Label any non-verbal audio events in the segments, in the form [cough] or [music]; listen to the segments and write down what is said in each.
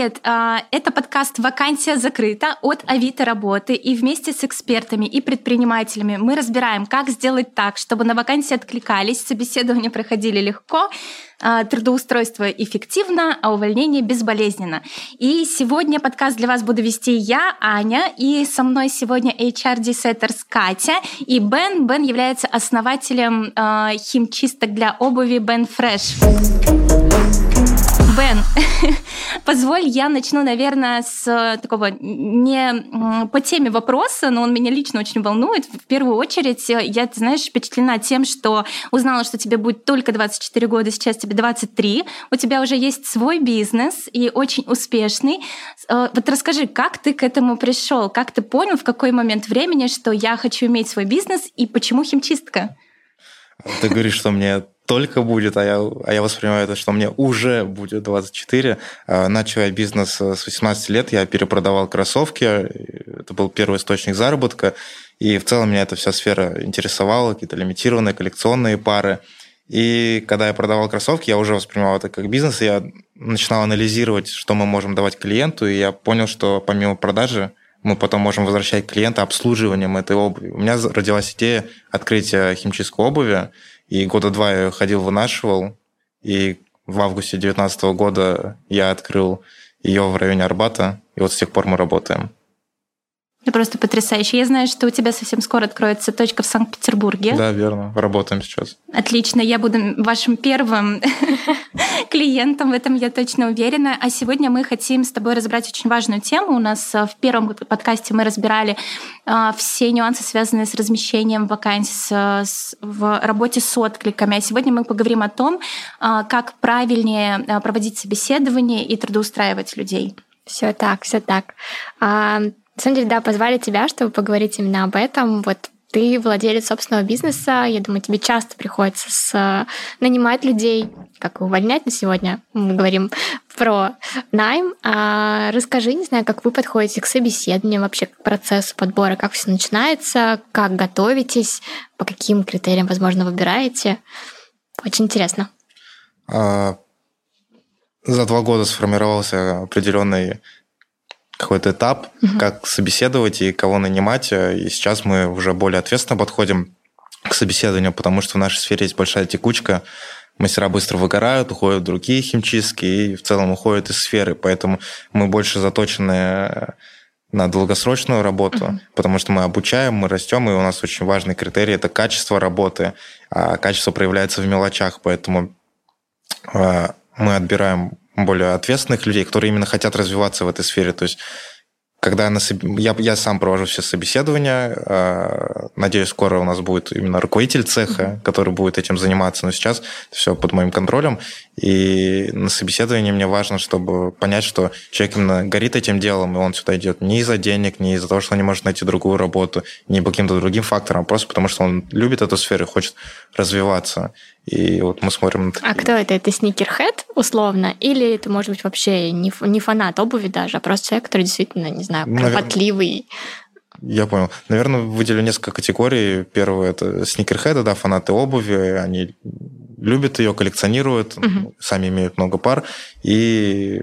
привет! А, это подкаст «Вакансия закрыта» от Авито работы. И вместе с экспертами и предпринимателями мы разбираем, как сделать так, чтобы на вакансии откликались, собеседования проходили легко, а, трудоустройство эффективно, а увольнение безболезненно. И сегодня подкаст для вас буду вести я, Аня, и со мной сегодня HR-десеттерс Катя и Бен. Бен является основателем э, химчисток для обуви Бен Фреш. Бен, [laughs] позволь, я начну, наверное, с э, такого не по теме вопроса, но он меня лично очень волнует. В первую очередь, э, я, ты знаешь, впечатлена тем, что узнала, что тебе будет только 24 года, сейчас тебе 23. У тебя уже есть свой бизнес и очень успешный. Э, вот расскажи, как ты к этому пришел? Как ты понял, в какой момент времени, что я хочу иметь свой бизнес и почему химчистка? Ты говоришь, что мне только будет, а я, а я воспринимаю это, что мне уже будет 24. А, начал я бизнес с 18 лет, я перепродавал кроссовки, это был первый источник заработка, и в целом меня эта вся сфера интересовала, какие-то лимитированные коллекционные пары. И когда я продавал кроссовки, я уже воспринимал это как бизнес, и я начинал анализировать, что мы можем давать клиенту, и я понял, что помимо продажи мы потом можем возвращать клиента обслуживанием этой обуви. У меня родилась идея открытия химчистской обуви, и года два я ходил, вынашивал, и в августе 2019 года я открыл ее в районе Арбата, и вот с тех пор мы работаем. Это просто потрясающе. Я знаю, что у тебя совсем скоро откроется точка в Санкт-Петербурге. Да, верно. Работаем сейчас. Отлично. Я буду вашим первым [laughs] клиентом, в этом я точно уверена. А сегодня мы хотим с тобой разобрать очень важную тему. У нас э, в первом подкасте мы разбирали э, все нюансы, связанные с размещением вакансий в работе с откликами. А сегодня мы поговорим о том, э, как правильнее проводить собеседование и трудоустраивать людей. Все так, все так. На самом деле, да, позвали тебя, чтобы поговорить именно об этом. Вот ты владелец собственного бизнеса, я думаю, тебе часто приходится с, нанимать людей, как увольнять на сегодня. Мы говорим про найм. А расскажи, не знаю, как вы подходите к собеседованию, вообще к процессу подбора, как все начинается, как готовитесь, по каким критериям, возможно, выбираете. Очень интересно. А, за два года сформировался определенный какой-то этап, угу. как собеседовать и кого нанимать. И сейчас мы уже более ответственно подходим к собеседованию, потому что в нашей сфере есть большая текучка. Мастера быстро выгорают, уходят в другие химчистки и в целом уходят из сферы. Поэтому мы больше заточены на долгосрочную работу, uh потому что мы обучаем, мы растем, и у нас очень важный критерий – это качество работы. А качество проявляется в мелочах, поэтому а, мы отбираем более ответственных людей, которые именно хотят развиваться в этой сфере. То есть когда на, я, я сам провожу все собеседования, э, надеюсь, скоро у нас будет именно руководитель цеха, mm-hmm. который будет этим заниматься, но сейчас все под моим контролем, и на собеседовании мне важно, чтобы понять, что человек именно горит этим делом, и он сюда идет не из-за денег, не из-за того, что он не может найти другую работу, не по каким-то другим факторам, а просто потому что он любит эту сферу и хочет развиваться. И вот мы смотрим на такие... А кто это? Это сникерхед, условно? Или это, может быть, вообще не, не фанат обуви даже, а просто человек, который действительно, не знаю, кропотливый? Я понял. Наверное, выделю несколько категорий. Первое – это сникерхеды, да, фанаты обуви. Они любят ее, коллекционируют, угу. сами имеют много пар и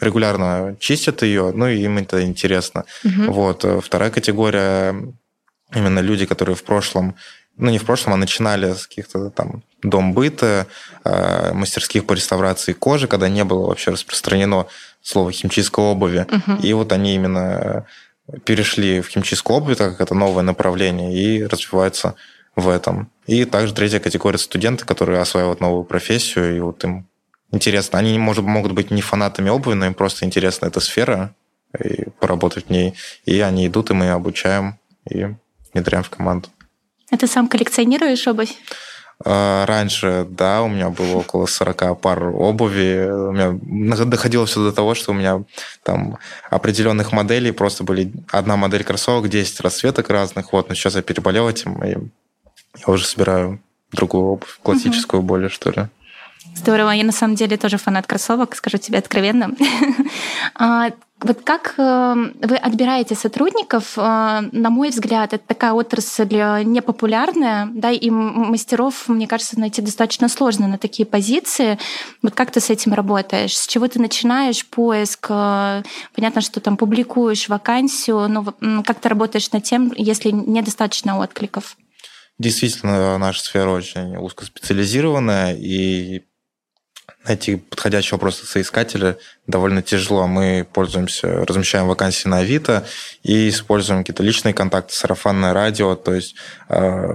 регулярно чистят ее, ну и им это интересно. Угу. Вот. Вторая категория – именно люди, которые в прошлом ну, не в прошлом, а начинали с каких-то там дом быта, э, мастерских по реставрации кожи, когда не было вообще распространено слово химчистка обуви. Угу. И вот они именно перешли в химчистку обуви, так как это новое направление, и развиваются в этом. И также третья категория студенты, которые осваивают новую профессию, и вот им интересно. Они, может, могут быть не фанатами обуви, но им просто интересна эта сфера, и поработать в ней. И они идут, и мы обучаем, и внедряем в команду. А ты сам коллекционируешь обувь? А, раньше, да, у меня было около 40 пар обуви. У меня доходило все до того, что у меня там определенных моделей просто были одна модель кроссовок, 10 расцветок разных. Вот, но сейчас я переболел этим, и я уже собираю другую обувь, классическую угу. более, что ли. Здорово. Я на самом деле тоже фанат кроссовок, скажу тебе откровенно. [laughs] А, вот как э, вы отбираете сотрудников? Э, на мой взгляд, это такая отрасль э, непопулярная, да, и мастеров, мне кажется, найти достаточно сложно на такие позиции. Вот как ты с этим работаешь? С чего ты начинаешь поиск? Понятно, что там публикуешь вакансию, но как ты работаешь над тем, если недостаточно откликов? Действительно, наша сфера очень узкоспециализированная, и найти подходящего просто соискателя довольно тяжело. Мы пользуемся, размещаем вакансии на Авито и используем какие-то личные контакты, сарафанное радио. То есть э,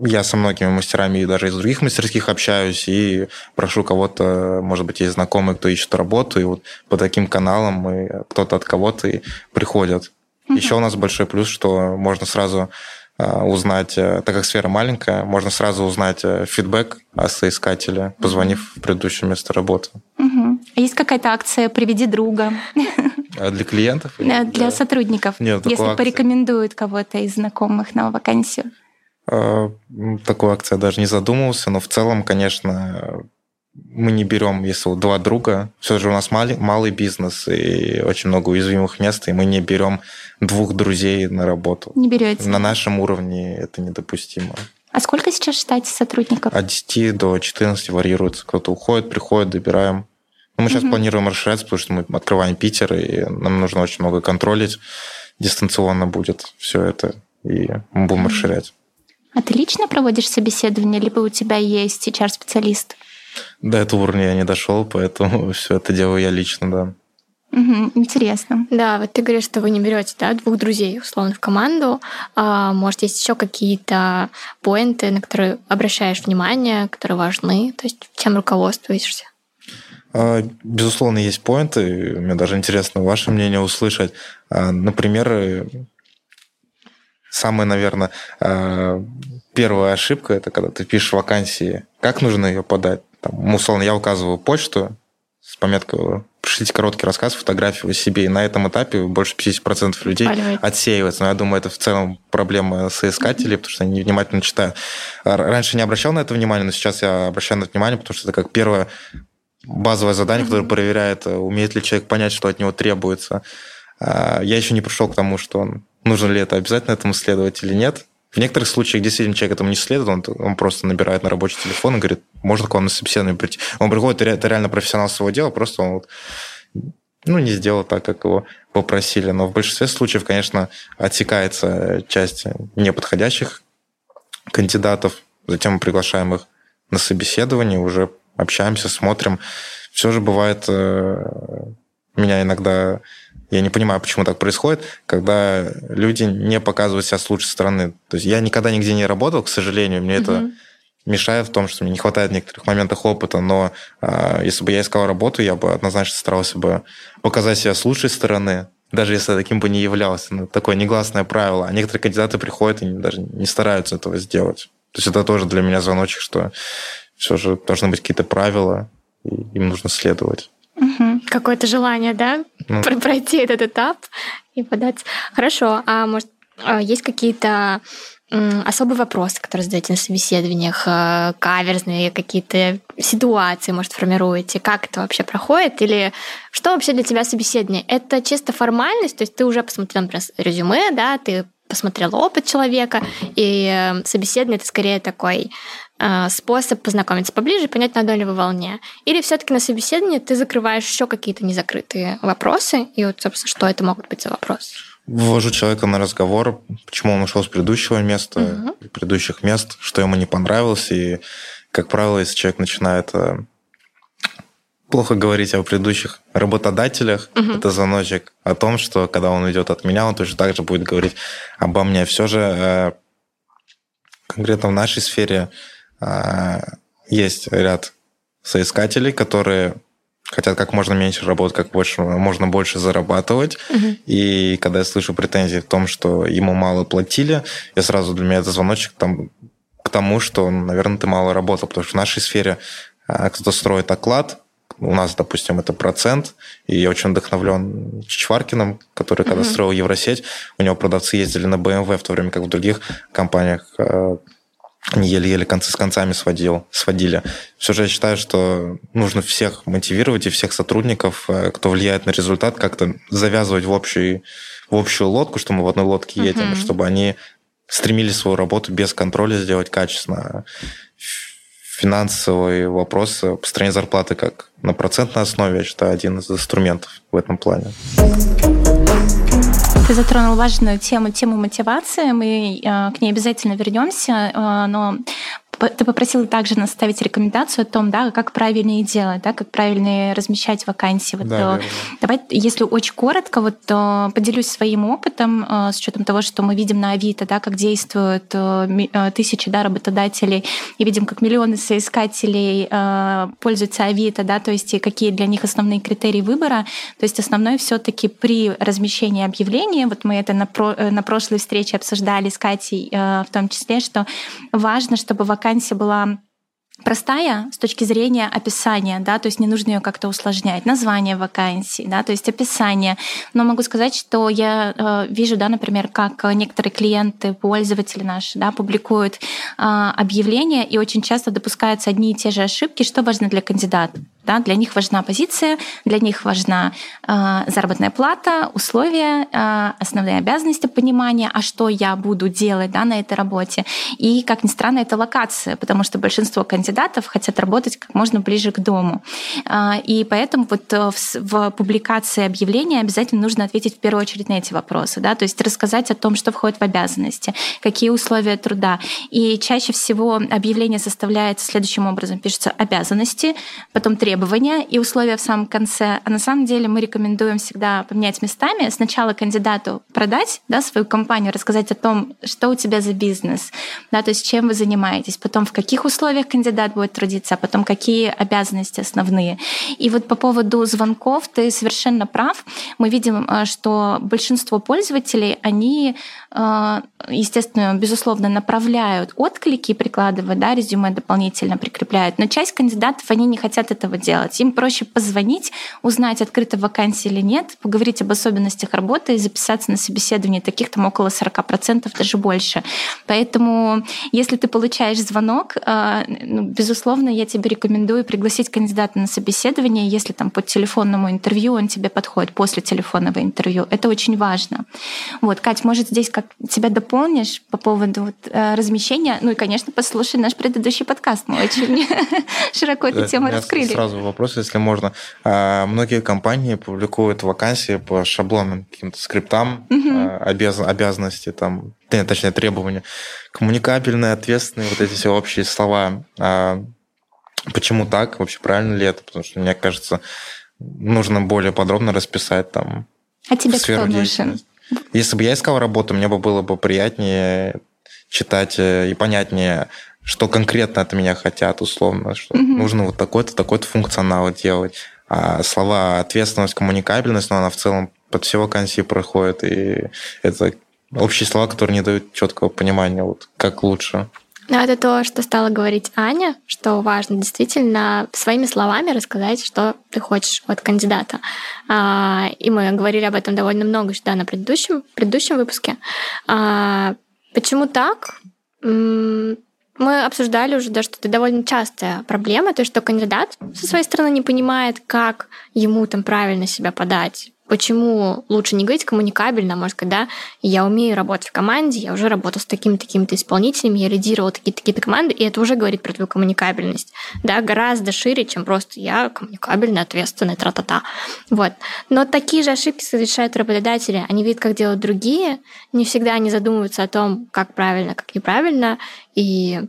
я со многими мастерами и даже из других мастерских общаюсь и прошу кого-то, может быть, есть знакомые, кто ищет работу, и вот по таким каналам мы кто-то от кого-то и приходят. Угу. Еще у нас большой плюс, что можно сразу узнать, э, так как сфера маленькая, можно сразу узнать э, фидбэк о соискателе, позвонив в предыдущее место работы. Угу. А есть какая-то акция «Приведи друга»? А для клиентов? Для, для сотрудников, Нет, если акции. порекомендуют кого-то из знакомых на вакансию. Такой акция даже не задумывался, но в целом, конечно, мы не берем, если вот два друга, все же у нас малый, малый бизнес и очень много уязвимых мест, и мы не берем двух друзей на работу. Не берете? На нашем уровне это недопустимо. А сколько сейчас штате сотрудников? От 10 до 14 варьируется. Кто-то уходит, приходит, добираем. Но мы сейчас угу. планируем расширяться, потому что мы открываем Питер, и нам нужно очень много контролить. Дистанционно будет все это, и мы будем расширять. А ты лично проводишь собеседование, либо у тебя есть HR-специалист? До этого уровня я не дошел, поэтому [laughs] все это делаю я лично, да. Угу, интересно. Да, вот ты говоришь, что вы не берете да, двух друзей, условно, в команду. А, может, есть еще какие-то поинты, на которые обращаешь внимание, которые важны? То есть чем руководствуешься? А, безусловно, есть поинты. Мне даже интересно ваше мнение услышать. А, например, самая, наверное, а, первая ошибка – это когда ты пишешь вакансии, как нужно ее подать. Там, условно, я указываю почту с пометкой «пришлите короткий рассказ, фотографию о себе». И на этом этапе больше 50% людей Спаливает. отсеивается. Но я думаю, это в целом проблема соискателей, mm-hmm. потому что они внимательно читают. Раньше не обращал на это внимание, но сейчас я обращаю на это внимание, потому что это как первое базовое задание, mm-hmm. которое проверяет, умеет ли человек понять, что от него требуется. А, я еще не пришел к тому, что он, нужно ли это обязательно этому следовать или нет. В некоторых случаях действительно человек этому не следует, он, он просто набирает на рабочий телефон и говорит, можно к вам на собеседование прийти. Он приходит, это реально профессионал своего дела, просто он вот, ну, не сделал так, как его попросили. Но в большинстве случаев, конечно, отсекается часть неподходящих кандидатов, затем мы приглашаем их на собеседование, уже общаемся, смотрим. Все же бывает, э, меня иногда я не понимаю, почему так происходит, когда люди не показывают себя с лучшей стороны. То есть я никогда нигде не работал, к сожалению, мне угу. это мешает в том, что мне не хватает в некоторых моментах опыта, но э, если бы я искал работу, я бы однозначно старался бы показать себя с лучшей стороны, даже если я таким бы не являлся. Ну, такое негласное правило. А некоторые кандидаты приходят и даже не стараются этого сделать. То есть это тоже для меня звоночек, что все же должны быть какие-то правила, и им нужно следовать. Какое-то желание, да, ну. [laughs] пройти этот этап и подать. Хорошо, а может, а, есть какие-то особые вопросы, которые задаете на собеседованиях, э, каверзные какие-то ситуации, может, формируете? Как это вообще проходит? Или что вообще для тебя собеседование? Это чисто формальность, то есть ты уже посмотрел, например, резюме, да, ты посмотрел опыт человека, и э, собеседование это скорее такой способ познакомиться поближе, понять, на одной волне. Или все-таки на собеседовании ты закрываешь еще какие-то незакрытые вопросы, и вот, собственно, что это могут быть за вопросы? Ввожу человека на разговор, почему он ушел с предыдущего места, угу. предыдущих мест, что ему не понравилось. И, как правило, если человек начинает э, плохо говорить о предыдущих работодателях. Угу. Это звоночек о том, что когда он идет от меня, он точно так же будет говорить обо мне. Все же э, конкретно в нашей сфере э, есть ряд соискателей, которые хотят как можно меньше работать, как больше, можно больше зарабатывать. Угу. И когда я слышу претензии в том, что ему мало платили, я сразу для меня это звоночек там, к тому, что, наверное, ты мало работал, потому что в нашей сфере э, кто-то строит оклад, у нас, допустим, это процент, и я очень вдохновлен Чичваркиным, который, когда mm-hmm. строил Евросеть, у него продавцы ездили на BMW, в то время как в других компаниях э, они еле-еле концы с концами сводил, сводили. Все же я считаю, что нужно всех мотивировать и всех сотрудников, э, кто влияет на результат, как-то завязывать в, общий, в общую лодку, что мы в одной лодке едем, uh-huh. чтобы они стремились свою работу без контроля сделать качественно. Финансовые вопросы, построение зарплаты как на процентной основе, я считаю, один из инструментов в этом плане. Ты затронул важную тему, тему мотивации. Мы э, к ней обязательно вернемся, э, но ты попросила также наставить рекомендацию о том, да, как правильнее делать, да, как правильно размещать вакансии. Вот, да, э, давай, если очень коротко, вот э, поделюсь своим опытом э, с учетом того, что мы видим на Авито, да, как действуют тысячи да, работодателей, и видим, как миллионы соискателей пользуются Авито, да, то есть какие для них основные критерии выбора. То есть основное все таки при размещении объявления, вот мы это на, про, на прошлой встрече обсуждали с Катей в том числе, что важно, чтобы вакансия вакансия была простая с точки зрения описания, да, то есть не нужно ее как-то усложнять, название вакансии, да, то есть описание. Но могу сказать, что я э, вижу, да, например, как некоторые клиенты, пользователи наши, да, публикуют э, объявления, и очень часто допускаются одни и те же ошибки, что важно для кандидата. Да, для них важна позиция, для них важна э, заработная плата, условия, э, основные обязанности, понимание, а что я буду делать да, на этой работе. И, как ни странно, это локация, потому что большинство кандидатов хотят работать как можно ближе к дому. Э, и поэтому вот в, в публикации объявления обязательно нужно ответить в первую очередь на эти вопросы, да, то есть рассказать о том, что входит в обязанности, какие условия труда. И чаще всего объявление составляется следующим образом. Пишется обязанности, потом требования, требования и условия в самом конце. А на самом деле мы рекомендуем всегда поменять местами. Сначала кандидату продать да, свою компанию, рассказать о том, что у тебя за бизнес, да, то есть чем вы занимаетесь, потом в каких условиях кандидат будет трудиться, а потом какие обязанности основные. И вот по поводу звонков ты совершенно прав. Мы видим, э, что большинство пользователей, они, естественно, безусловно, направляют отклики, прикладывают да, резюме дополнительно прикрепляют, но часть кандидатов, они не хотят этого делать. Им проще позвонить, узнать, открыта вакансия или нет, поговорить об особенностях работы и записаться на собеседование. Таких там около 40%, даже больше. Поэтому, если ты получаешь звонок, э, ну, безусловно, я тебе рекомендую пригласить кандидата на собеседование, если там по телефонному интервью он тебе подходит, после телефонного интервью. Это очень важно. Вот, Кать, может, здесь как тебя дополнишь по поводу вот, э, размещения? Ну и, конечно, послушай наш предыдущий подкаст. Мы очень [laughs] широко эту тему раскрыли сразу вопрос, если можно. А, многие компании публикуют вакансии по шаблонным каким-то скриптам, обяз, обязанности, там, точнее, требования. Коммуникабельные, ответственные, вот эти все общие слова. А, почему так? Вообще правильно ли это? Потому что, мне кажется, нужно более подробно расписать там а тебе кто нужен? Если бы я искал работу, мне бы было бы приятнее читать э, и понятнее что конкретно от меня хотят, условно, что угу. нужно вот такой-то, такой-то функционал делать. А слова ответственность, коммуникабельность, но она в целом под все вакансии проходит, и это общие слова, которые не дают четкого понимания, вот как лучше. Ну, это то, что стала говорить Аня, что важно действительно своими словами рассказать, что ты хочешь от кандидата. А, и мы говорили об этом довольно много да, на предыдущем, предыдущем выпуске. А, почему так? Мы обсуждали уже, да, что это довольно частая проблема, то, что кандидат со своей стороны не понимает, как ему там правильно себя подать, почему лучше не говорить коммуникабельно, может сказать, да, я умею работать в команде, я уже работал с такими-такими-то исполнителями, я лидировал такие-такие-то команды, и это уже говорит про твою коммуникабельность, да, гораздо шире, чем просто я коммуникабельный, ответственный, тра-та-та. Вот. Но такие же ошибки совершают работодатели, они видят, как делают другие, не всегда они задумываются о том, как правильно, как неправильно, и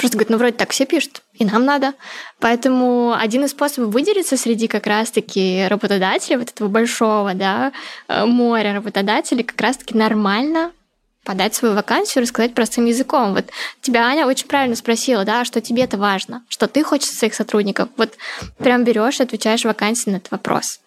просто говорят, ну вроде так все пишут, и нам надо. Поэтому один из способов выделиться среди как раз-таки работодателей, вот этого большого да, э, моря работодателей, как раз-таки нормально подать свою вакансию, рассказать простым языком. Вот тебя Аня очень правильно спросила, да, что тебе это важно, что ты хочешь своих сотрудников. Вот прям берешь и отвечаешь вакансии на этот вопрос.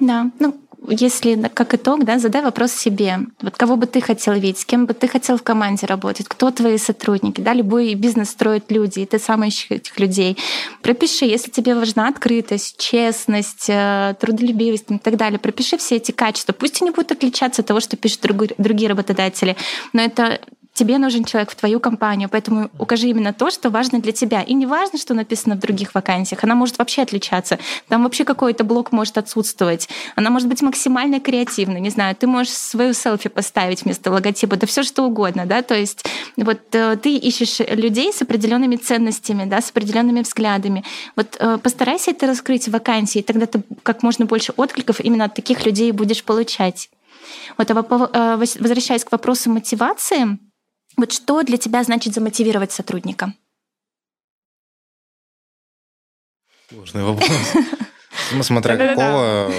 Да, ну если как итог, да, задай вопрос себе. Вот кого бы ты хотел видеть, с кем бы ты хотел в команде работать, кто твои сотрудники, да, любой бизнес строят люди, и ты сам ищешь этих людей. Пропиши, если тебе важна открытость, честность, э, трудолюбивость и так далее, пропиши все эти качества. Пусть они будут отличаться от того, что пишут другие работодатели, но это тебе нужен человек в твою компанию, поэтому укажи именно то, что важно для тебя. И не важно, что написано в других вакансиях, она может вообще отличаться. Там вообще какой-то блок может отсутствовать. Она может быть максимально креативной, не знаю, ты можешь свою селфи поставить вместо логотипа, да все что угодно, да, то есть вот э, ты ищешь людей с определенными ценностями, да, с определенными взглядами. Вот э, постарайся это раскрыть в вакансии, тогда ты как можно больше откликов именно от таких людей будешь получать. Вот, а э, возвращаясь к вопросу мотивации, вот что для тебя значит замотивировать сотрудника? Сложный вопрос. Ну, смотря какого...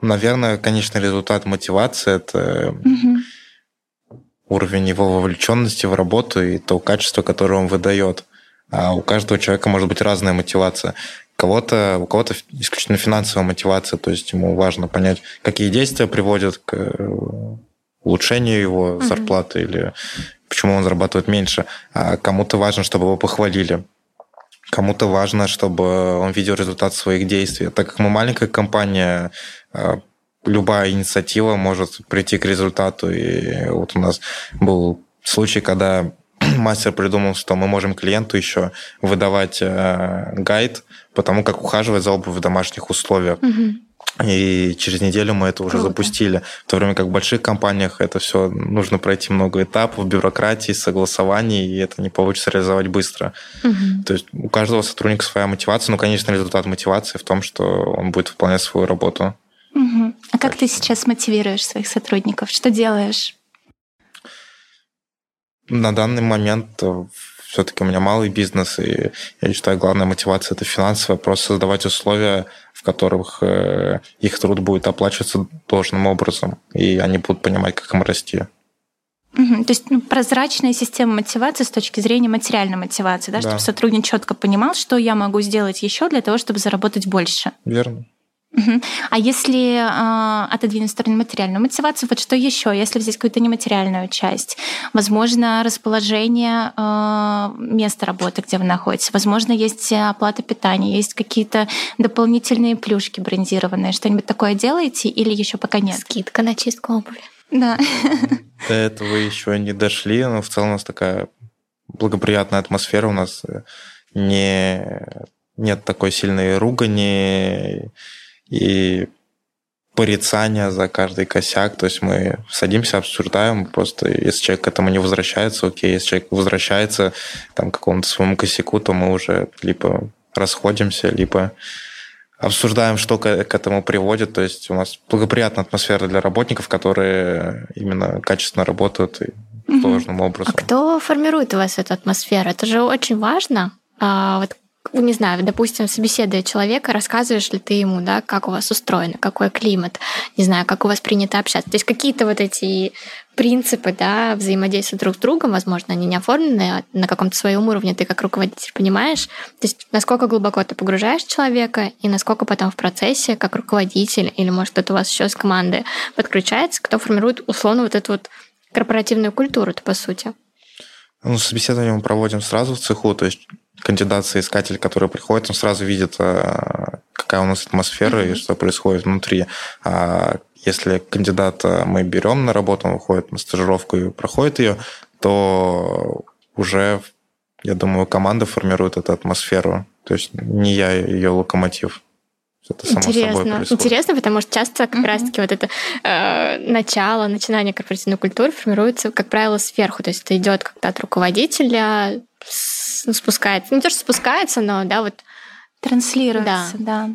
Наверное, конечно, результат мотивации – это уровень его вовлеченности в работу и то качество, которое он выдает. А у каждого человека может быть разная мотивация. Кого-то, у кого-то исключительно финансовая мотивация, то есть ему важно понять, какие действия приводят к улучшению его угу. зарплаты или почему он зарабатывает меньше. А кому-то важно, чтобы его похвалили. Кому-то важно, чтобы он видел результат своих действий. Так как мы маленькая компания, а, любая инициатива может прийти к результату. И вот у нас был случай, когда [clears throat] мастер придумал, что мы можем клиенту еще выдавать э, гайд по тому, как ухаживать за обувью в домашних условиях. Угу. И через неделю мы это уже Круто. запустили. В то время как в больших компаниях это все нужно пройти много этапов, бюрократии, согласований, и это не получится реализовать быстро. Угу. То есть у каждого сотрудника своя мотивация. Ну, конечно, результат мотивации в том, что он будет выполнять свою работу. Угу. А как ты сейчас мотивируешь своих сотрудников? Что делаешь? На данный момент все-таки у меня малый бизнес, и я считаю, главная мотивация это финансовая, просто создавать условия, в которых э, их труд будет оплачиваться должным образом, и они будут понимать, как им расти. Угу. То есть ну, прозрачная система мотивации с точки зрения материальной мотивации, да, да. чтобы сотрудник четко понимал, что я могу сделать еще для того, чтобы заработать больше. Верно. А если э, отодвинуть в сторону материальную мотивацию, вот что еще, если взять какую-то нематериальную часть? Возможно, расположение э, места работы, где вы находитесь. Возможно, есть оплата питания, есть какие-то дополнительные плюшки брендированные. Что-нибудь такое делаете или еще пока нет? Скидка на чистку обуви. Да. До этого еще не дошли, но в целом у нас такая благоприятная атмосфера. У нас не, нет такой сильной ругани и порицания за каждый косяк. То есть мы садимся, обсуждаем, просто если человек к этому не возвращается, окей, если человек возвращается там, к какому-то своему косяку, то мы уже либо расходимся, либо обсуждаем, что к, этому приводит. То есть у нас благоприятная атмосфера для работников, которые именно качественно работают и должным образом. А кто формирует у вас эту атмосферу? Это же очень важно. А вот не знаю, допустим, собеседуя человека, рассказываешь ли ты ему, да, как у вас устроено, какой климат, не знаю, как у вас принято общаться. То есть какие-то вот эти принципы, да, взаимодействия друг с другом, возможно, они не оформлены а на каком-то своем уровне, ты как руководитель понимаешь, то есть насколько глубоко ты погружаешь человека и насколько потом в процессе, как руководитель или, может, кто-то у вас еще с команды подключается, кто формирует условно вот эту вот корпоративную культуру, по сути. Ну, собеседование мы проводим сразу в цеху, то есть кандидат соискатель, который приходит, он сразу видит, э, какая у нас атмосфера mm-hmm. и что происходит внутри. А если кандидата мы берем на работу, он выходит на стажировку и проходит ее, то уже, я думаю, команда формирует эту атмосферу. То есть не я ее локомотив. Это само Интересно. собой происходит. Интересно, потому что часто как mm-hmm. раз-таки вот это э, начало, начинание корпоративной культуры формируется, как правило, сверху. То есть это идет как-то от руководителя, спускается. Не то, что спускается, но да, вот транслируется, да. да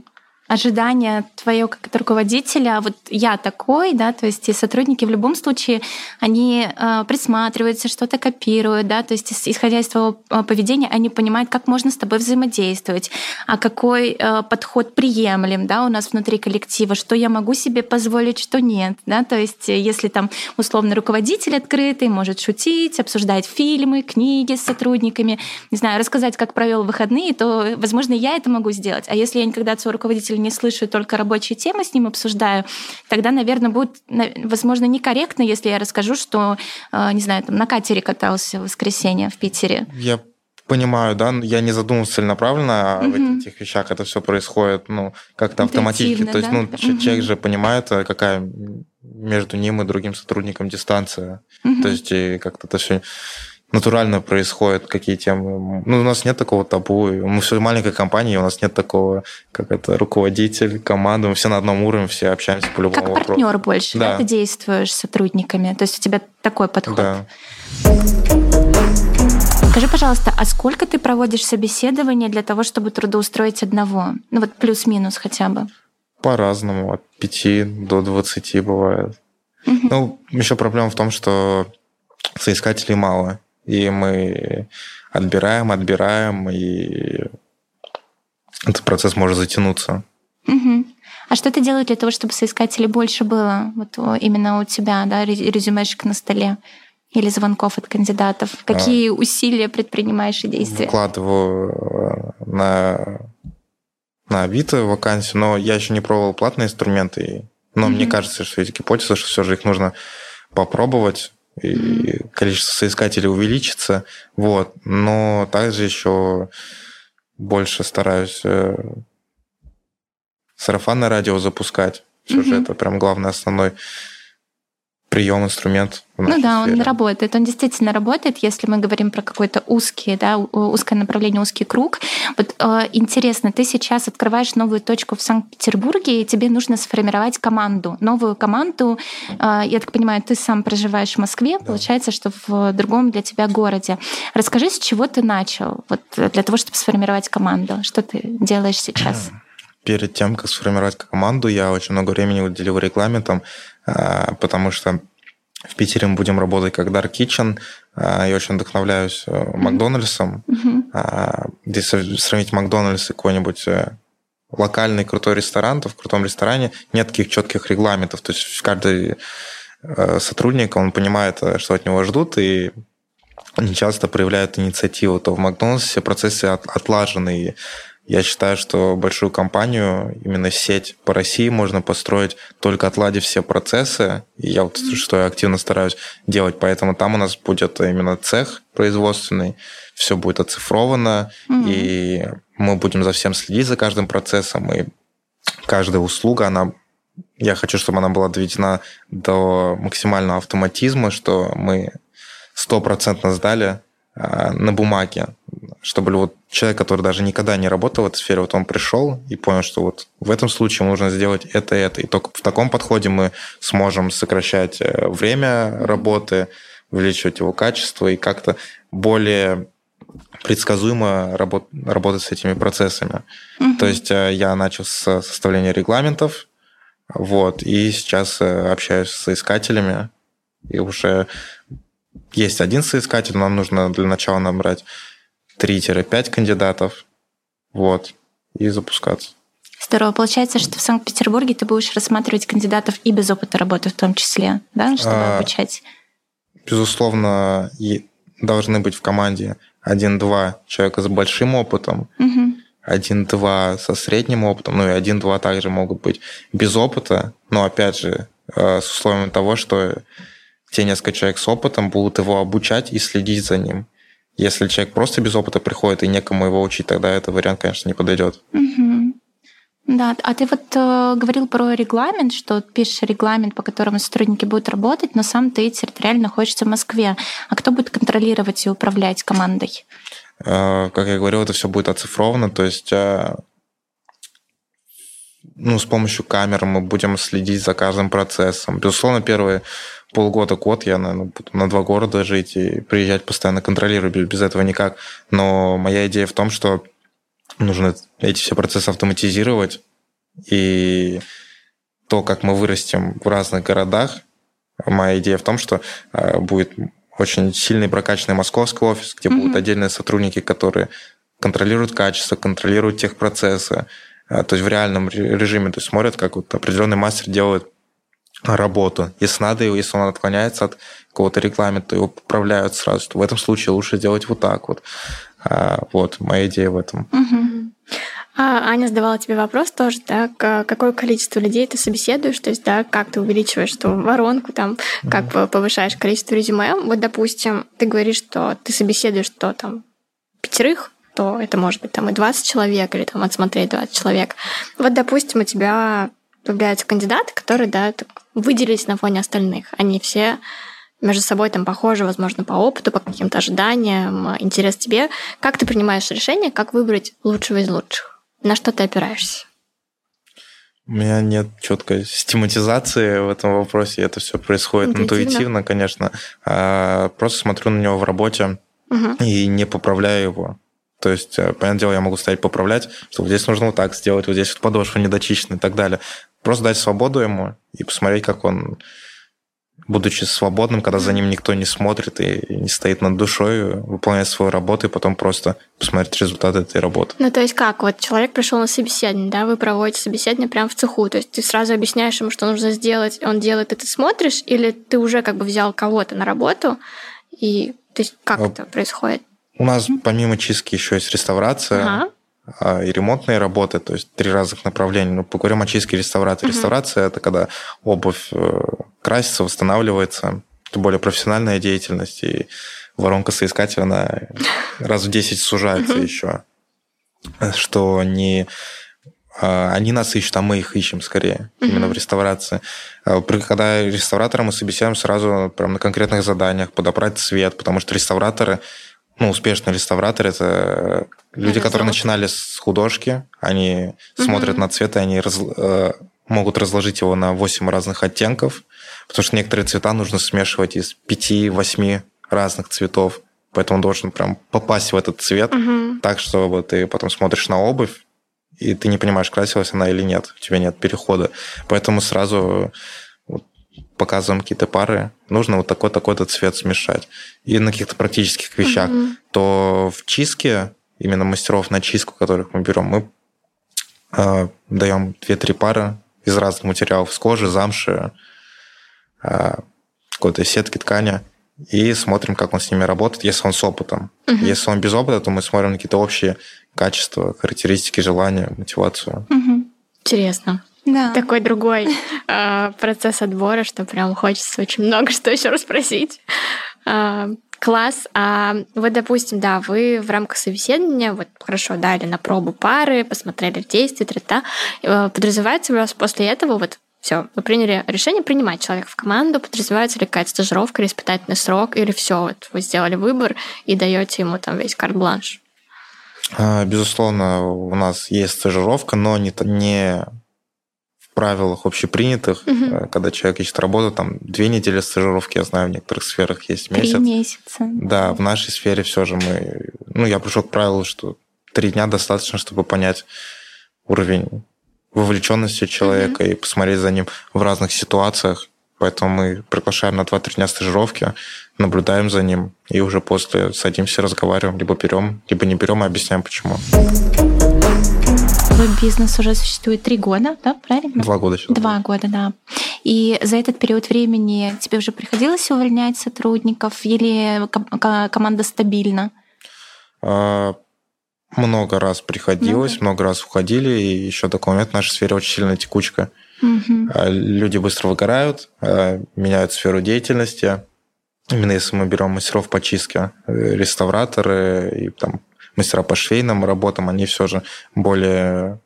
ожидания твоего как руководителя, вот я такой, да, то есть и сотрудники в любом случае, они э, присматриваются, что-то копируют, да, то есть исходя из твоего э, поведения, они понимают, как можно с тобой взаимодействовать, а какой э, подход приемлем, да, у нас внутри коллектива, что я могу себе позволить, что нет, да, то есть если там условно руководитель открытый, может шутить, обсуждать фильмы, книги с сотрудниками, не знаю, рассказать, как провел выходные, то, возможно, я это могу сделать, а если я никогда от своего руководителя не слышу, только рабочие темы с ним обсуждаю, тогда, наверное, будет, возможно, некорректно, если я расскажу, что, э, не знаю, там на катере катался в воскресенье в Питере. Я понимаю, да, я не задумывался целенаправленно угу. в этих вещах, это все происходит, ну, как-то автоматически. То есть, ну, угу. человек же понимает, э, какая между ним и другим сотрудником дистанция. Угу. То есть, и как-то это все натурально происходит, какие темы. Ну, у нас нет такого табу. Мы все маленькая компания, у нас нет такого, как это, руководитель, команда. Мы все на одном уровне, все общаемся по любому как вопросу. Партнер больше, да. да, ты действуешь с сотрудниками. То есть у тебя такой подход. Да. Скажи, пожалуйста, а сколько ты проводишь собеседования для того, чтобы трудоустроить одного? Ну вот плюс-минус хотя бы. По-разному, от 5 до 20 бывает. Угу. Ну, еще проблема в том, что соискателей мало и мы отбираем, отбираем, и этот процесс может затянуться. Угу. А что ты делаешь для того, чтобы соискателей больше было? Вот именно у тебя, да, резюмешек на столе или звонков от кандидатов? Какие а, усилия предпринимаешь и действия? Вкладываю э, на, на Авито вакансию, но я еще не пробовал платные инструменты. Но mm мне кажется, что эти гипотезы, что все же их нужно попробовать и количество соискателей увеличится. Вот. Но также еще больше стараюсь э, сарафанное радио запускать. Все же это прям главный основной прием, инструмент. ну да, сфере. он работает. Он действительно работает, если мы говорим про какой-то узкий, да, узкое направление, узкий круг. Вот э, интересно, ты сейчас открываешь новую точку в Санкт-Петербурге, и тебе нужно сформировать команду, новую команду. Э, я так понимаю, ты сам проживаешь в Москве, да. получается, что в другом для тебя городе. Расскажи, с чего ты начал, вот для того, чтобы сформировать команду. Что ты делаешь сейчас? Перед тем, как сформировать команду, я очень много времени уделил рекламе, там, потому что в Питере мы будем работать как Dark Kitchen. А, я очень вдохновляюсь э, Макдональдсом. Mm-hmm. Здесь сравнить Макдональдс и какой-нибудь э, локальный крутой ресторан, то в крутом ресторане нет таких четких регламентов. То есть каждый э, сотрудник, он понимает, что от него ждут, и не часто проявляют инициативу. То в Макдональдсе процессы отлажены, я считаю, что большую компанию, именно сеть по России можно построить только отладив все процессы. И я вот что я активно стараюсь делать. Поэтому там у нас будет именно цех производственный, все будет оцифровано, mm-hmm. и мы будем за всем следить, за каждым процессом. И каждая услуга, она я хочу, чтобы она была доведена до максимального автоматизма, что мы стопроцентно сдали на бумаге, чтобы вот человек, который даже никогда не работал в этой сфере, вот он пришел и понял, что вот в этом случае нужно сделать это и это. И только в таком подходе мы сможем сокращать э, время работы, увеличивать его качество и как-то более предсказуемо работ, работать с этими процессами. Угу. То есть э, я начал с составления регламентов, вот, и сейчас э, общаюсь с искателями, и уже есть один соискатель, нам нужно для начала набрать 3-5 кандидатов, вот, и запускаться. Здорово. Получается, что в Санкт-Петербурге ты будешь рассматривать кандидатов и без опыта работы в том числе, да, чтобы а, обучать? Безусловно, должны быть в команде один-два человека с большим опытом, угу. один-два со средним опытом, ну и один-два также могут быть без опыта, но опять же э, с условием того, что те несколько человек с опытом будут его обучать и следить за ним. Если человек просто без опыта приходит и некому его учить, тогда этот вариант, конечно, не подойдет. Угу. Да, а ты вот э, говорил про регламент, что пишешь регламент, по которому сотрудники будут работать, но сам ты территориально находишься в Москве. А кто будет контролировать и управлять командой? Э, как я говорил, это все будет оцифровано, то есть э, ну, с помощью камер мы будем следить за каждым процессом. Безусловно, первые полгода, год я, наверное, буду на два города жить и приезжать постоянно контролировать, без этого никак. Но моя идея в том, что нужно эти все процессы автоматизировать, и то, как мы вырастем в разных городах, моя идея в том, что э, будет очень сильный прокачанный московский офис, где mm-hmm. будут отдельные сотрудники, которые контролируют качество, контролируют техпроцессы, э, то есть в реальном режиме, то есть смотрят, как вот определенный мастер делает работу. Если надо, если он отклоняется от какого-то регламента, его поправляют сразу, то в этом случае лучше делать вот так вот. А, вот моя идея в этом. Угу. А Аня задавала тебе вопрос тоже, да, какое количество людей ты собеседуешь, то есть, да, как ты увеличиваешь ту воронку, там, как повышаешь количество резюме. Вот, допустим, ты говоришь, что ты собеседуешь, что там, пятерых, то это может быть там и 20 человек, или там отсмотреть 20 человек. Вот, допустим, у тебя появляются кандидаты, которые, да, выделились на фоне остальных. Они все между собой там похожи, возможно, по опыту, по каким-то ожиданиям, интерес тебе. Как ты принимаешь решение, как выбрать лучшего из лучших? На что ты опираешься? У меня нет четкой систематизации в этом вопросе. Это все происходит интуитивно, интуитивно конечно. А просто смотрю на него в работе угу. и не поправляю его. То есть, э, понятное дело, я могу стоять поправлять, что вот здесь нужно вот так сделать, вот здесь вот подошва недочищена и так далее. Просто дать свободу ему и посмотреть, как он будучи свободным, когда за ним никто не смотрит и не стоит над душой, выполняет свою работу и потом просто посмотреть результаты этой работы. Ну, то есть как? Вот человек пришел на собеседование, да, вы проводите собеседование прямо в цеху, то есть ты сразу объясняешь ему, что нужно сделать, он делает, и ты смотришь, или ты уже как бы взял кого-то на работу, и то есть как а, это происходит? У нас помимо чистки еще есть реставрация. Ага а, и ремонтные работы, то есть три разных направления. Ну, поговорим о чистке реставрации. Uh-huh. Реставрация – это когда обувь э, красится, восстанавливается. Это более профессиональная деятельность, и воронка соискателя, она раз в 10 сужается еще. Что не а, они нас ищут, а мы их ищем скорее, именно в реставрации. А, когда реставратора мы собеседуем сразу прям на конкретных заданиях, подобрать цвет, потому что реставраторы – ну, успешный реставратор – это люди, которые начинали с художки, они угу. смотрят на цвет, и они раз, э, могут разложить его на 8 разных оттенков, потому что некоторые цвета нужно смешивать из 5-8 разных цветов, поэтому он должен прям попасть в этот цвет угу. так, чтобы ты потом смотришь на обувь, и ты не понимаешь, красилась она или нет, у тебя нет перехода. Поэтому сразу показываем какие-то пары, нужно вот такой-такой-то цвет смешать. И на каких-то практических вещах, mm-hmm. то в чистке, именно мастеров на чистку, которых мы берем, мы э, даем 2-3 пары из разных материалов, с кожи, замши, э, какой-то сетки ткани, и смотрим, как он с ними работает, если он с опытом. Uh-huh. Если он без опыта, то мы смотрим на какие-то общие качества, характеристики, желания, мотивацию. Uh-huh. Интересно. Да. Такой другой э, процесс отбора, что прям хочется очень много [laughs] что еще расспросить. Э, класс. А вот, допустим, да, вы в рамках собеседования, вот хорошо дали на пробу пары, посмотрели действия, трета. Э, подразумевается у вас после этого вот все, вы приняли решение принимать человека в команду, подразумевается ли какая-то стажировка или испытательный срок, или все, вот вы сделали выбор и даете ему там весь карт-бланш? Безусловно, у нас есть стажировка, но не, не правилах общепринятых, угу. когда человек ищет работу, там две недели стажировки, я знаю, в некоторых сферах есть месяц. Три месяца. Да, в нашей сфере все же мы... Ну, я пришел к правилу, что три дня достаточно, чтобы понять уровень вовлеченности человека угу. и посмотреть за ним в разных ситуациях. Поэтому мы приглашаем на 2-3 дня стажировки, наблюдаем за ним и уже после садимся, разговариваем, либо берем, либо не берем и объясняем, почему. Твой бизнес уже существует три года, да, правильно? Два года сейчас. Два года, да. И за этот период времени тебе уже приходилось увольнять сотрудников или команда стабильна? А, много раз приходилось, много, много раз уходили, и еще такой момент в нашей сфере очень сильная текучка. Угу. Люди быстро выгорают, а, меняют сферу деятельности. Именно если мы берем мастеров по чистке, э, реставраторы и там мастера по швейным работам, они все же более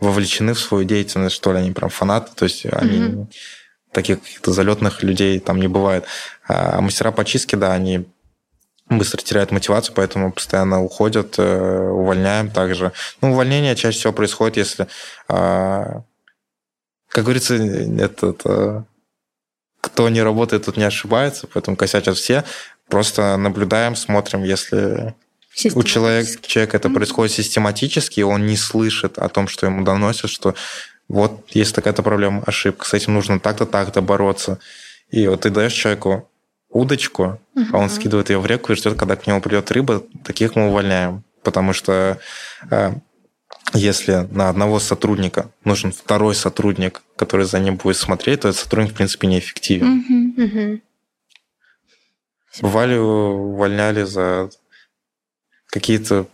вовлечены в свою деятельность, что ли, они прям фанаты, то есть они mm-hmm. таких каких-то залетных людей там не бывает. А мастера по чистке, да, они быстро теряют мотивацию, поэтому постоянно уходят, э, увольняем также. Ну, увольнение чаще всего происходит, если, а, как говорится, это, это кто не работает, тот не ошибается, поэтому косячат все. Просто наблюдаем, смотрим, если у человека, человека это происходит систематически, и он не слышит о том, что ему доносят, что вот есть такая-то проблема, ошибка, с этим нужно так-то, так-то бороться. И вот ты даешь человеку удочку, uh-huh. а он скидывает ее в реку и ждет, когда к нему придет рыба, таких мы увольняем. Потому что э, если на одного сотрудника нужен второй сотрудник, который за ним будет смотреть, то этот сотрудник, в принципе, неэффективен. Uh-huh. Uh-huh. Бывали, увольняли за какие-то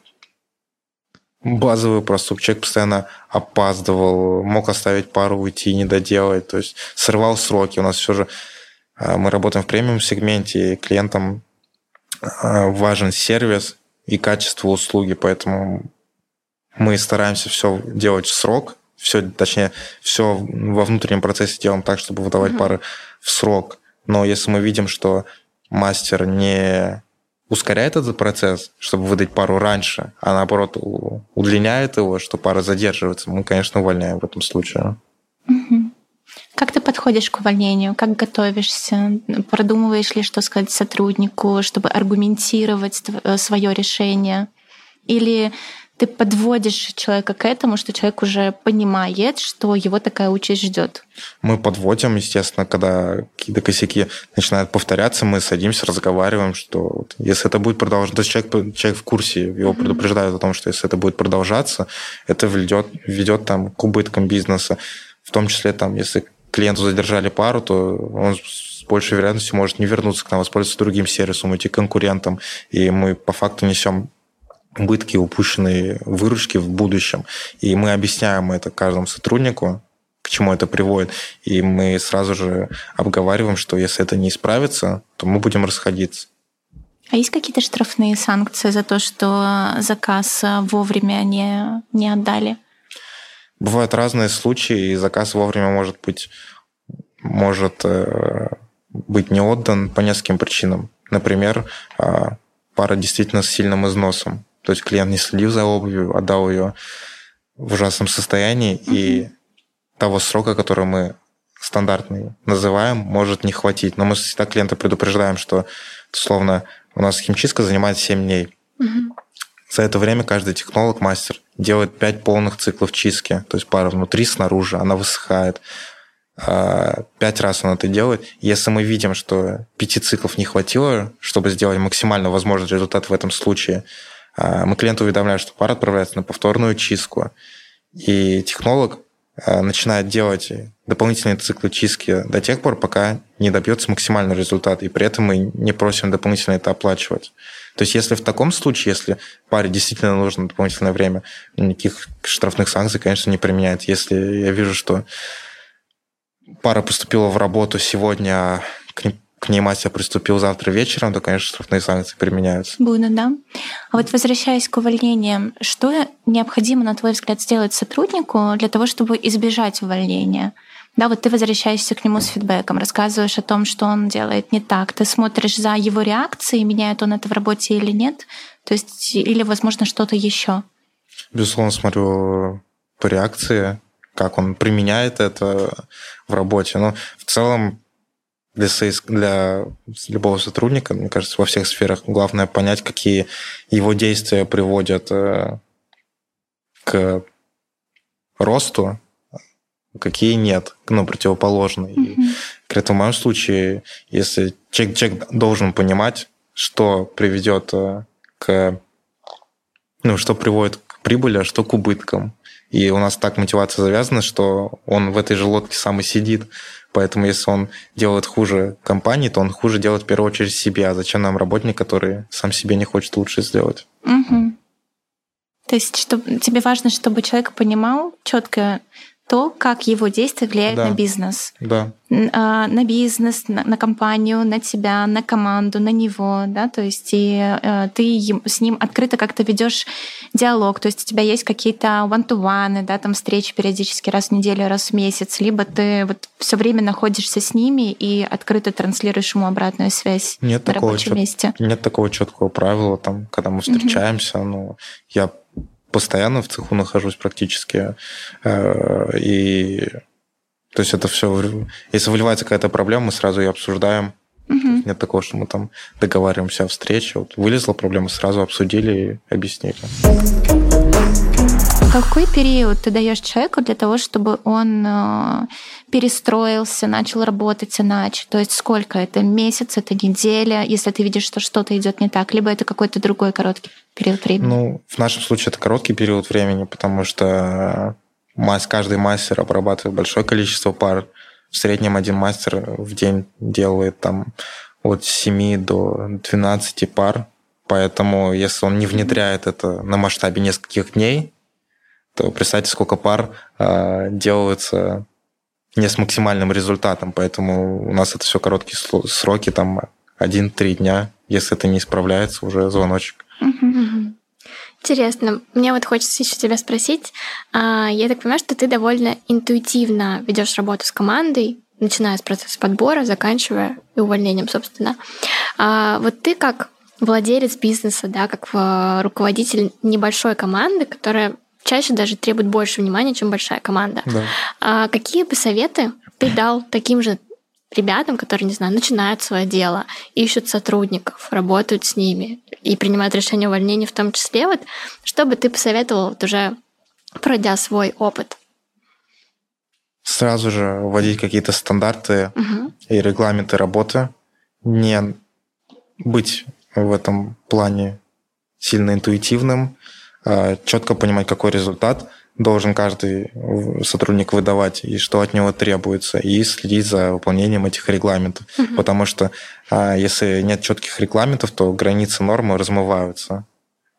базовые проступки. Человек постоянно опаздывал, мог оставить пару, уйти, не доделать, то есть срывал сроки. У нас все же а, мы работаем в премиум сегменте, и клиентам а, важен сервис, и качество услуги, поэтому мы стараемся все делать в срок, все, точнее, все во внутреннем процессе делаем так, чтобы выдавать mm-hmm. пары в срок. Но если мы видим, что мастер не ускоряет этот процесс, чтобы выдать пару раньше, а наоборот удлиняет его, что пара задерживается, мы, конечно, увольняем в этом случае. Как ты подходишь к увольнению? Как готовишься? Продумываешь ли, что сказать сотруднику, чтобы аргументировать э, свое решение? Или ты подводишь человека к этому, что человек уже понимает, что его такая участь ждет. Мы подводим, естественно, когда какие-то косяки начинают повторяться, мы садимся, разговариваем, что если это будет продолжаться, то есть человек, человек в курсе, его mm-hmm. предупреждают о том, что если это будет продолжаться, это ведет, ведет там, к убыткам бизнеса. В том числе, там, если клиенту задержали пару, то он с большей вероятностью может не вернуться к нам, воспользоваться другим сервисом, уйти к конкурентам, и мы по факту несем убытки, упущенные выручки в будущем. И мы объясняем это каждому сотруднику, к чему это приводит. И мы сразу же обговариваем, что если это не исправится, то мы будем расходиться. А есть какие-то штрафные санкции за то, что заказ вовремя не, не отдали? Бывают разные случаи, и заказ вовремя может быть, может э, быть не отдан по нескольким причинам. Например, э, пара действительно с сильным износом. То есть клиент не следил за обувью, отдал ее в ужасном состоянии, mm-hmm. и того срока, который мы стандартный называем, может не хватить. Но мы всегда клиента предупреждаем, что, условно, у нас химчистка занимает 7 дней. Mm-hmm. За это время каждый технолог, мастер делает 5 полных циклов чистки. То есть пара внутри, снаружи, она высыхает. А, пять раз он это делает. Если мы видим, что пяти циклов не хватило, чтобы сделать максимально возможный результат в этом случае, а, мы клиенту уведомляем, что пара отправляется на повторную чистку. И технолог а, начинает делать дополнительные циклы чистки до тех пор, пока не добьется максимального результата. И при этом мы не просим дополнительно это оплачивать. То есть если в таком случае, если паре действительно нужно дополнительное время, никаких штрафных санкций, конечно, не применяет. Если я вижу, что пара поступила в работу сегодня, а к к ней мастер приступил завтра вечером, то, конечно, штрафные санкции применяются. Будут, да. А вот возвращаясь к увольнениям, что необходимо, на твой взгляд, сделать сотруднику для того, чтобы избежать увольнения? Да, вот ты возвращаешься к нему с фидбэком, рассказываешь о том, что он делает не так. Ты смотришь за его реакцией, меняет он это в работе или нет. То есть, или, возможно, что-то еще. Безусловно, смотрю по реакции, как он применяет это в работе. Но в целом для, соиск... для любого сотрудника, мне кажется, во всех сферах главное понять, какие его действия приводят э, к росту, какие нет, ну, противоположные. Mm-hmm. И конкретно в моем случае, если человек, человек должен понимать, что приведет э, к ну, что приводит к прибыли, а что к убыткам. И у нас так мотивация завязана, что он в этой же лодке сам и сидит. Поэтому если он делает хуже компании, то он хуже делает в первую очередь себе. А зачем нам работник, который сам себе не хочет лучше сделать? Угу. То есть чтобы, тебе важно, чтобы человек понимал четко, то, как его действия влияют да. на бизнес. Да. А, на бизнес, на, на компанию, на тебя, на команду, на него, да, то есть и э, ты с ним открыто как-то ведешь диалог, то есть у тебя есть какие-то one-to-one, да, там встречи периодически раз в неделю, раз в месяц, либо ты вот все время находишься с ними и открыто транслируешь ему обратную связь нет на такого рабочем чет... месте. Нет такого четкого правила, там, когда мы встречаемся, mm-hmm. ну, я постоянно в цеху нахожусь практически. Э, и то есть это все, если выливается какая-то проблема, мы сразу ее обсуждаем. Угу. Нет такого, что мы там договариваемся о встрече. Вот вылезла проблема, сразу обсудили и объяснили. Какой период ты даешь человеку для того, чтобы он э, перестроился, начал работать иначе? То есть сколько это? Месяц, это неделя, если ты видишь, что что-то идет не так, либо это какой-то другой короткий период времени? Ну, в нашем случае это короткий период времени, потому что каждый мастер обрабатывает большое количество пар. В среднем один мастер в день делает там от 7 до 12 пар. Поэтому, если он не внедряет это на масштабе нескольких дней, то представьте, сколько пар э, делается не с максимальным результатом. Поэтому у нас это все короткие сроки, там 1-3 дня. Если это не исправляется, уже звоночек. Интересно. Мне вот хочется еще тебя спросить. А, я так понимаю, что ты довольно интуитивно ведешь работу с командой, начиная с процесса подбора, заканчивая и увольнением, собственно. А вот ты как владелец бизнеса, да, как э, руководитель небольшой команды, которая чаще даже требует больше внимания, чем большая команда. Да. А какие бы советы ты дал таким же ребятам, которые, не знаю, начинают свое дело, ищут сотрудников, работают с ними и принимают решение увольнения в том числе, вот, что бы ты посоветовал вот уже пройдя свой опыт? Сразу же вводить какие-то стандарты угу. и регламенты работы, не быть в этом плане сильно интуитивным, четко понимать, какой результат должен каждый сотрудник выдавать и что от него требуется, и следить за выполнением этих регламентов. Угу. Потому что а, если нет четких регламентов, то границы нормы размываются.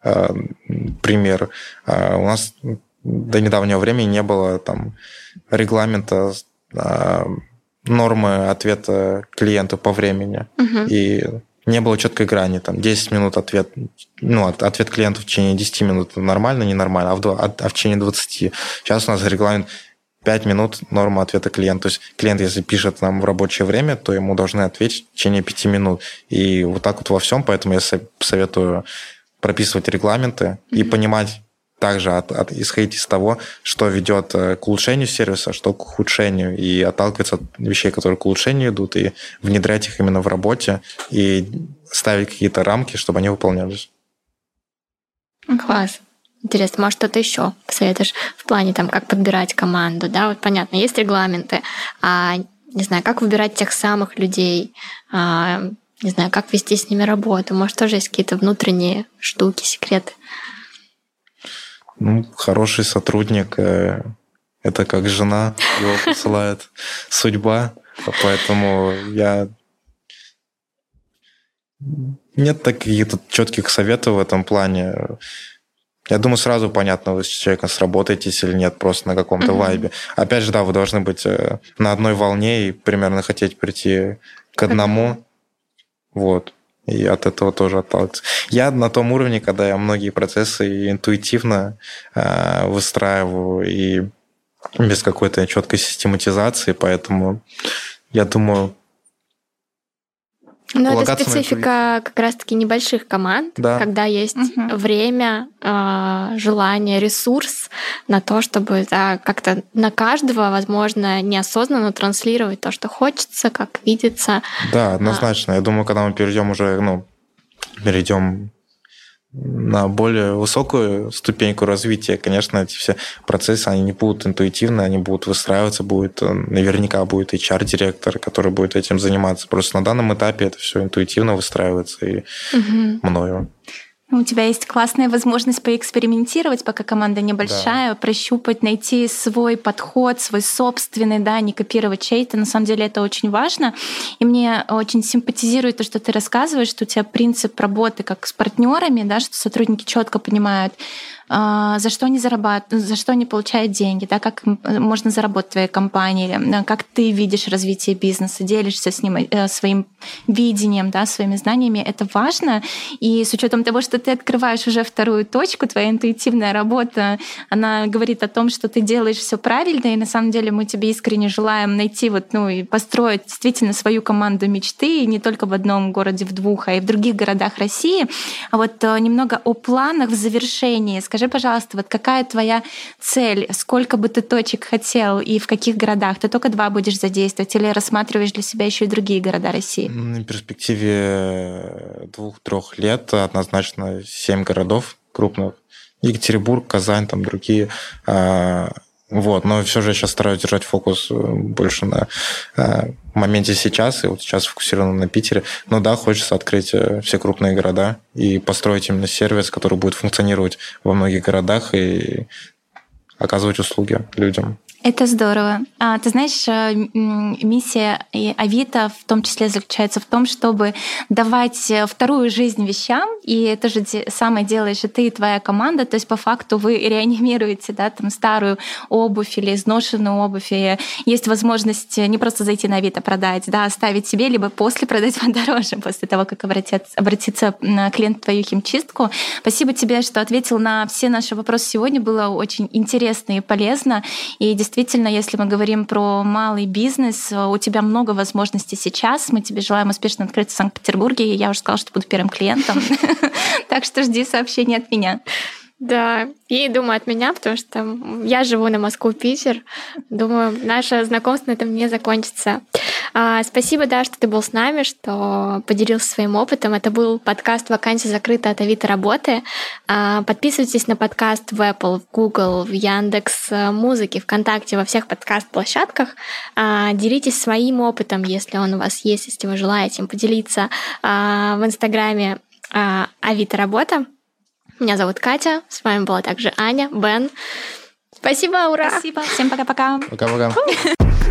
Пример. У нас до недавнего времени не было там регламента нормы ответа клиенту по времени. Угу. И не было четкой грани, там 10 минут ответ, ну, ответ клиента в течение 10 минут нормально, ненормально, а в, а, а в течение 20. Сейчас у нас регламент 5 минут норма ответа клиента. То есть клиент, если пишет нам в рабочее время, то ему должны ответить в течение 5 минут. И вот так вот во всем, поэтому я советую прописывать регламенты mm-hmm. и понимать, также от, от, исходить из того, что ведет э, к улучшению сервиса, что к ухудшению, и отталкиваться от вещей, которые к улучшению идут, и внедрять их именно в работе, и ставить какие-то рамки, чтобы они выполнялись. Класс. Интересно, может, что-то еще посоветуешь в плане там, как подбирать команду, да? Вот понятно, есть регламенты, а не знаю, как выбирать тех самых людей, а, не знаю, как вести с ними работу, может, тоже есть какие-то внутренние штуки, секреты. Ну, хороший сотрудник э, – это как жена, его [laughs] посылает судьба, поэтому я нет таких четких советов в этом плане. Я думаю, сразу понятно, вы с человеком сработаетесь или нет, просто на каком-то mm-hmm. вайбе. Опять же, да, вы должны быть э, на одной волне и примерно хотеть прийти к одному. Вот. И от этого тоже отталкиваться. Я на том уровне, когда я многие процессы интуитивно э, выстраиваю и без какой-то четкой систематизации, поэтому я думаю, но это специфика как раз-таки небольших команд, да. когда есть угу. время, а, желание, ресурс на то, чтобы да, как-то на каждого, возможно, неосознанно транслировать то, что хочется, как видится. Да, однозначно. А. Я думаю, когда мы перейдем уже, ну, перейдем на более высокую ступеньку развития, конечно, эти все процессы, они не будут интуитивны, они будут выстраиваться, будет, э, наверняка будет HR-директор, который будет этим заниматься. Просто на данном этапе это все интуитивно выстраивается и угу. мною. У тебя есть классная возможность поэкспериментировать, пока команда небольшая, да. прощупать, найти свой подход, свой собственный, да, не копировать чей-то. На самом деле это очень важно. И мне очень симпатизирует то, что ты рассказываешь, что у тебя принцип работы как с партнерами, да, что сотрудники четко понимают, а, за что они зарабатывают, за что они получают деньги, да, как можно заработать в твоей компании, как ты видишь развитие бизнеса, делишься с ним э, своим видением, да, своими знаниями. Это важно. И с учетом того, что ты открываешь уже вторую точку, твоя интуитивная работа, она говорит о том, что ты делаешь все правильно, и на самом деле мы тебе искренне желаем найти вот, ну, и построить действительно свою команду мечты, и не только в одном городе, в двух, а и в других городах России. А вот э, немного о планах в завершении. Скажи, пожалуйста, вот какая твоя цель? Сколько бы ты точек хотел и в каких городах? Ты только два будешь задействовать или рассматриваешь для себя еще и другие города России? В перспективе двух-трех лет однозначно семь городов крупных. Екатеринбург, Казань, там другие. А, вот, но все же я сейчас стараюсь держать фокус э, больше на э, моменте сейчас, и вот сейчас фокусирован на Питере. Но да, хочется открыть э, все крупные города и построить именно сервис, который будет функционировать во многих городах и оказывать услуги людям. Это здорово. А, ты знаешь, э, миссия Авито в том числе заключается в том, чтобы давать э, вторую жизнь вещам, и это же самое делаешь и ты, и твоя команда. То есть по факту вы реанимируете да, там, старую обувь или изношенную обувь. И есть возможность не просто зайти на Авито продать, да, оставить себе, либо после продать [laughs] подороже, после того, как обратится, обратится клиент в твою химчистку. Спасибо тебе, что ответил на все наши вопросы сегодня. Было очень интересно и полезно. И действительно действительно, если мы говорим про малый бизнес, у тебя много возможностей сейчас. Мы тебе желаем успешно открыться в Санкт-Петербурге. Я уже сказала, что буду первым клиентом. [laughs] Так что жди сообщения от меня. Да, и думаю от меня, потому что я живу на Москву-Питер. Думаю, наше знакомство на этом не закончится. А, спасибо, да, что ты был с нами, что поделился своим опытом. Это был подкаст «Вакансия закрыта от Авито работы». А, подписывайтесь на подкаст в Apple, в Google, в Яндекс Музыке, ВКонтакте, во всех подкаст-площадках. А, делитесь своим опытом, если он у вас есть, если вы желаете им поделиться а, в Инстаграме а, Авито работа. Меня зовут Катя, с вами была также Аня, Бен. Спасибо, ура! Спасибо, всем пока-пока. Пока-пока. [laughs]